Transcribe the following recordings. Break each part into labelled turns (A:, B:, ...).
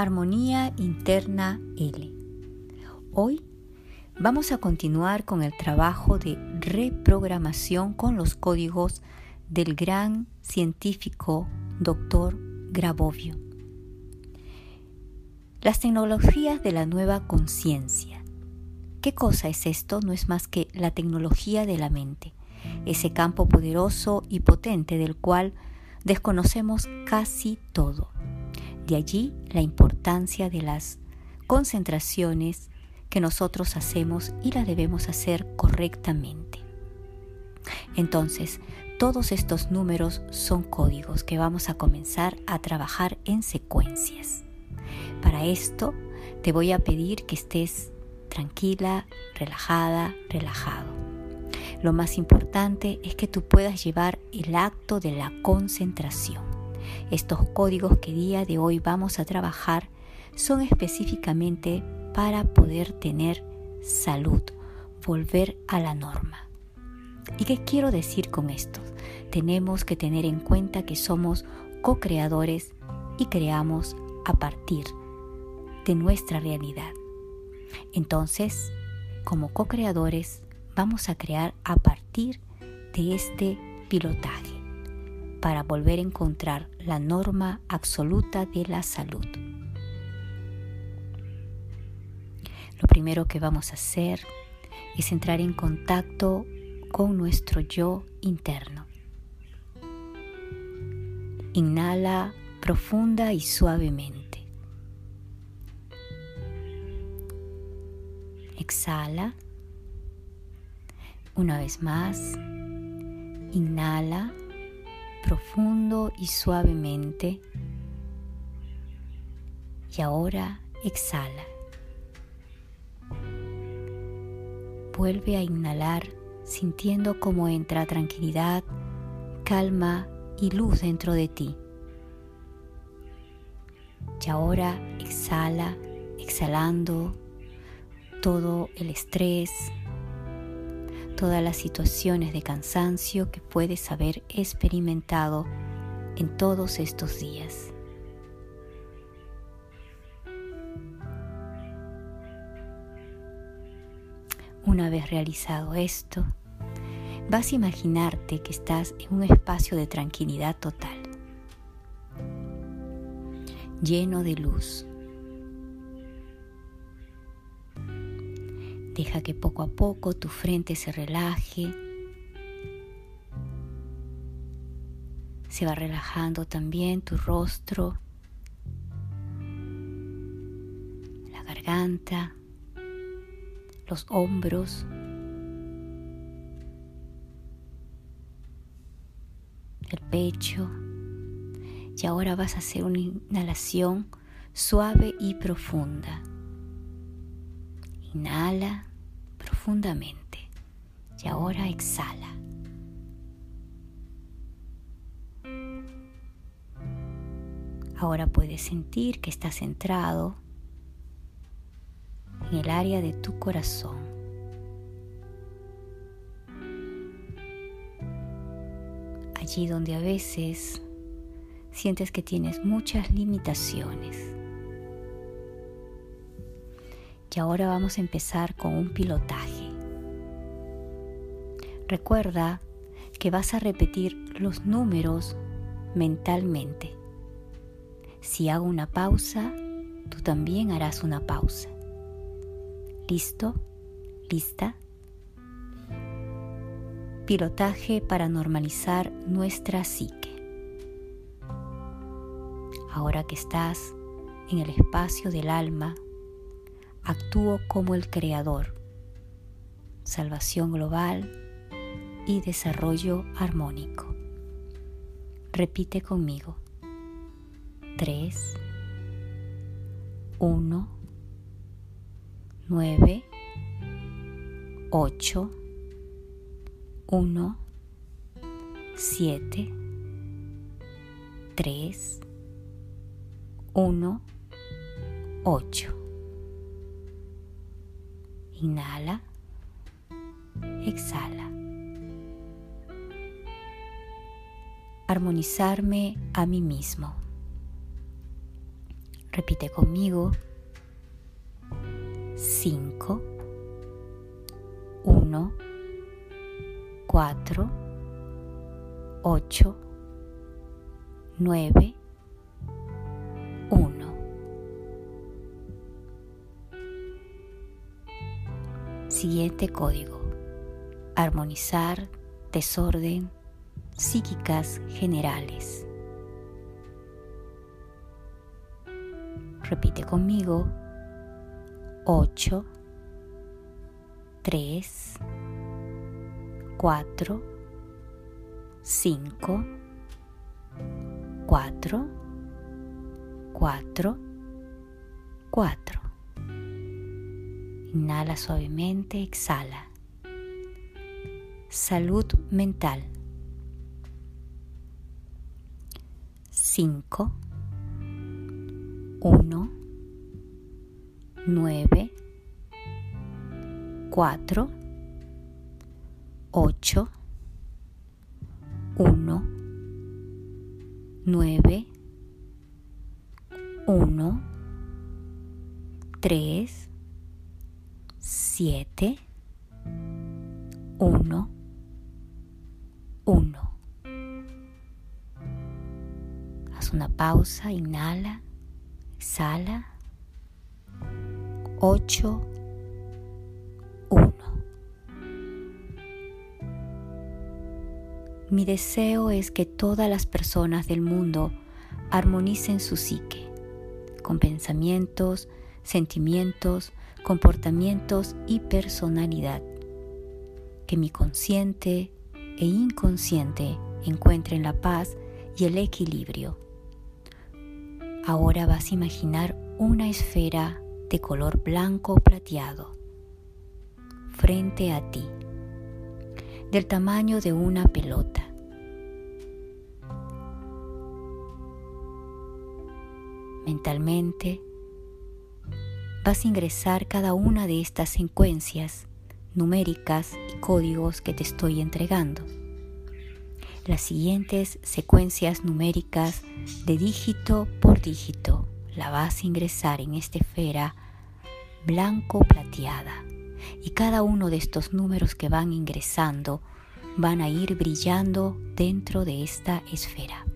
A: Armonía Interna L. Hoy vamos a continuar con el trabajo de reprogramación con los códigos del gran científico Dr. Grabovio. Las tecnologías de la nueva conciencia. ¿Qué cosa es esto? No es más que la tecnología de la mente, ese campo poderoso y potente del cual desconocemos casi todo de allí la importancia de las concentraciones que nosotros hacemos y las debemos hacer correctamente. Entonces, todos estos números son códigos que vamos a comenzar a trabajar en secuencias. Para esto, te voy a pedir que estés tranquila, relajada, relajado. Lo más importante es que tú puedas llevar el acto de la concentración. Estos códigos que día de hoy vamos a trabajar son específicamente para poder tener salud, volver a la norma. ¿Y qué quiero decir con esto? Tenemos que tener en cuenta que somos co-creadores y creamos a partir de nuestra realidad. Entonces, como co-creadores, vamos a crear a partir de este pilotaje para volver a encontrar la norma absoluta de la salud. Lo primero que vamos a hacer es entrar en contacto con nuestro yo interno. Inhala profunda y suavemente. Exhala. Una vez más. Inhala profundo y suavemente. Y ahora exhala. Vuelve a inhalar sintiendo cómo entra tranquilidad, calma y luz dentro de ti. Y ahora exhala, exhalando todo el estrés, todas las situaciones de cansancio que puedes haber experimentado en todos estos días. Una vez realizado esto, vas a imaginarte que estás en un espacio de tranquilidad total, lleno de luz Deja que poco a poco tu frente se relaje. Se va relajando también tu rostro, la garganta, los hombros. el pecho. Y ahora vas a hacer una inhalación suave y profunda. Inhala profundamente y ahora exhala. Ahora puedes sentir que estás centrado en el área de tu corazón. Allí donde a veces sientes que tienes muchas limitaciones. Y ahora vamos a empezar con un pilotaje. Recuerda que vas a repetir los números mentalmente. Si hago una pausa, tú también harás una pausa. ¿Listo? ¿Lista? Pilotaje para normalizar nuestra psique. Ahora que estás en el espacio del alma, actúo como el creador, salvación global y desarrollo armónico. Repite conmigo. 3, 1, 9, 8, 1, 7, 3, 1, 8. Inhala, exhala. Armonizarme a mí mismo. Repite conmigo. 5, 1, 4, 8, 9, Siguiente código. Armonizar, desorden, psíquicas generales. Repite conmigo. 8, 3, 4, 5, 4, 4, 4. Inhala suavemente, exhala. Salud mental. 5, 1, 9, 4, 8, 1, 9, 1, 3, 1. Haz una pausa, inhala, exhala. 8, 1. Mi deseo es que todas las personas del mundo armonicen su psique con pensamientos, sentimientos, comportamientos y personalidad. Que mi consciente e inconsciente encuentren la paz y el equilibrio. Ahora vas a imaginar una esfera de color blanco plateado frente a ti, del tamaño de una pelota. Mentalmente vas a ingresar cada una de estas secuencias numéricas y códigos que te estoy entregando. Las siguientes secuencias numéricas de dígito por dígito la vas a ingresar en esta esfera blanco plateada y cada uno de estos números que van ingresando van a ir brillando dentro de esta esfera.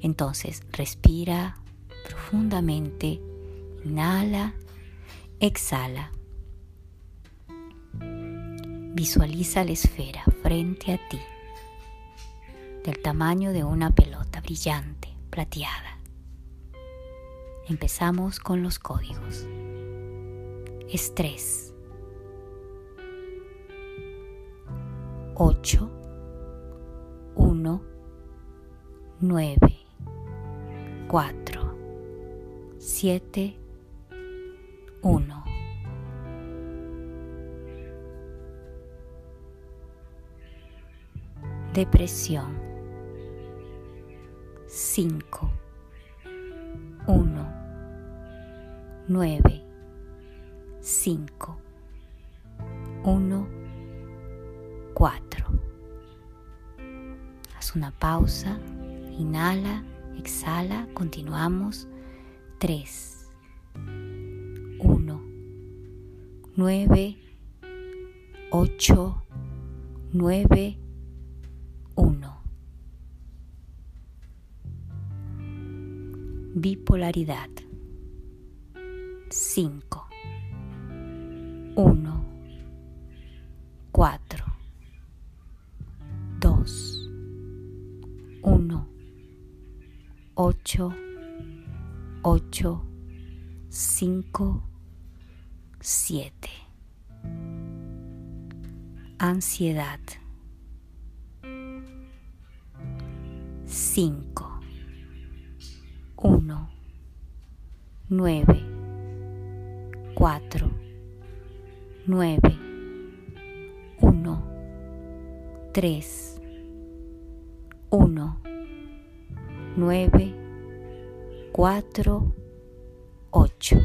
A: Entonces respira profundamente, inhala Exhala. Visualiza la esfera frente a ti, del tamaño de una pelota brillante, plateada. Empezamos con los códigos. Estrés. 8, 1, 9, 4, 7, 1. Depresión. 5 1 9 5 1 4 Haz una pausa, inhala, exhala, continuamos. 3 9, 8, 9, Bipolaridad. 5, 1, 4, 2, 1, 8, 8, 5, 7. Ansiedad. 5. 1. 9. 4. 9. 1. 3. 1. 9. 4. 8.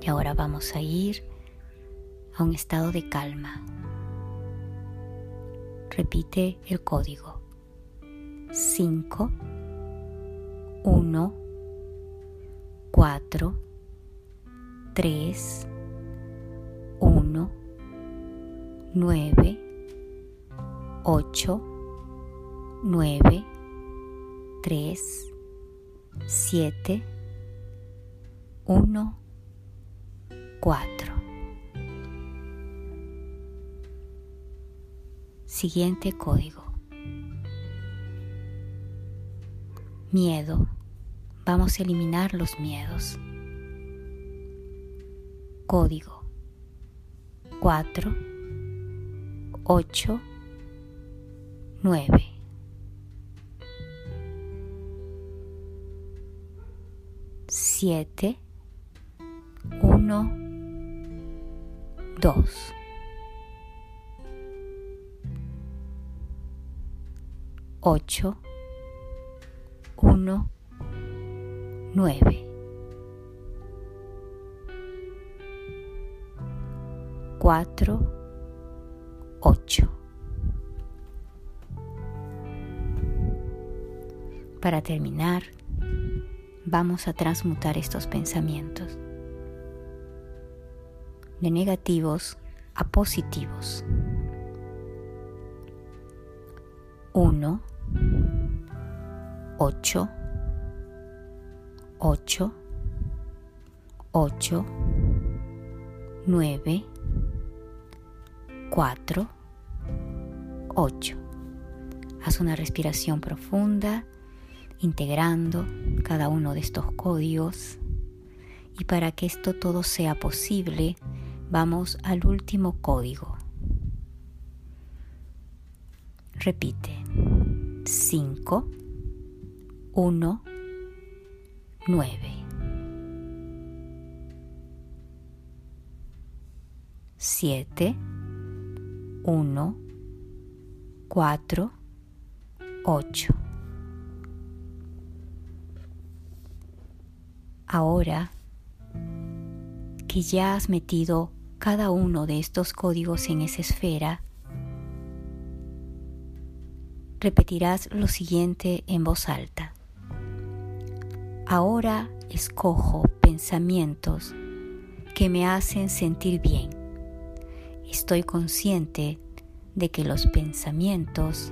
A: Y ahora vamos a ir a un estado de calma. Repite el código. 5, 1, 4, 3, 1, 9, 8, 9, 3, 7, 1, 4. Siguiente código. Miedo. Vamos a eliminar los miedos. Código 4, 8, 9. Siete, uno, dos. Ocho, uno, nueve. Cuatro, ocho. Para terminar, vamos a transmutar estos pensamientos de negativos a positivos. 1, 8, 8, 8, 9, 4, 8. Haz una respiración profunda integrando cada uno de estos códigos. Y para que esto todo sea posible, vamos al último código. Repite. 5, 1, 9. 7, 1, 4, 8. Ahora que ya has metido cada uno de estos códigos en esa esfera, repetirás lo siguiente en voz alta. Ahora escojo pensamientos que me hacen sentir bien. Estoy consciente de que los pensamientos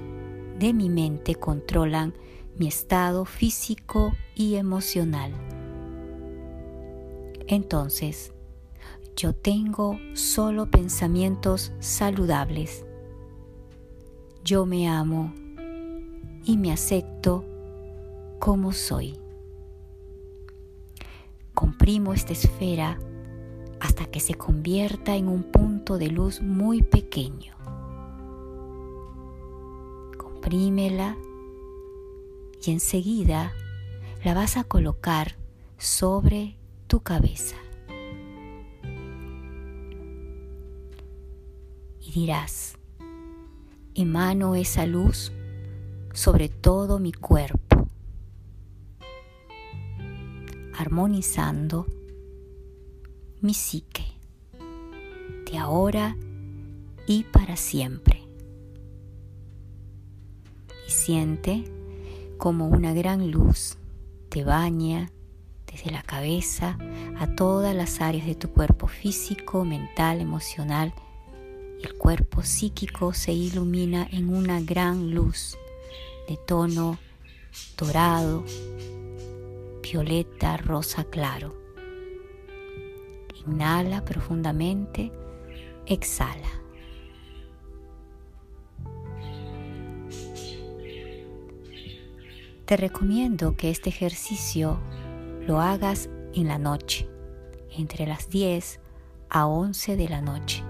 A: de mi mente controlan mi estado físico y emocional. Entonces, yo tengo solo pensamientos saludables. Yo me amo y me acepto como soy. Comprimo esta esfera hasta que se convierta en un punto de luz muy pequeño. Comprímela y enseguida la vas a colocar sobre tu cabeza. Y dirás, emano esa luz sobre todo mi cuerpo, armonizando mi psique de ahora y para siempre. Y siente como una gran luz te baña desde la cabeza a todas las áreas de tu cuerpo físico, mental, emocional el cuerpo psíquico se ilumina en una gran luz de tono dorado, violeta, rosa claro. Inhala profundamente, exhala. Te recomiendo que este ejercicio lo hagas en la noche, entre las 10 a 11 de la noche.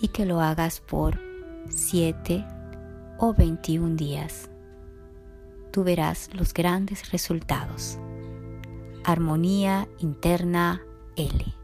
A: Y que lo hagas por 7 o 21 días. Tú verás los grandes resultados. Armonía interna L.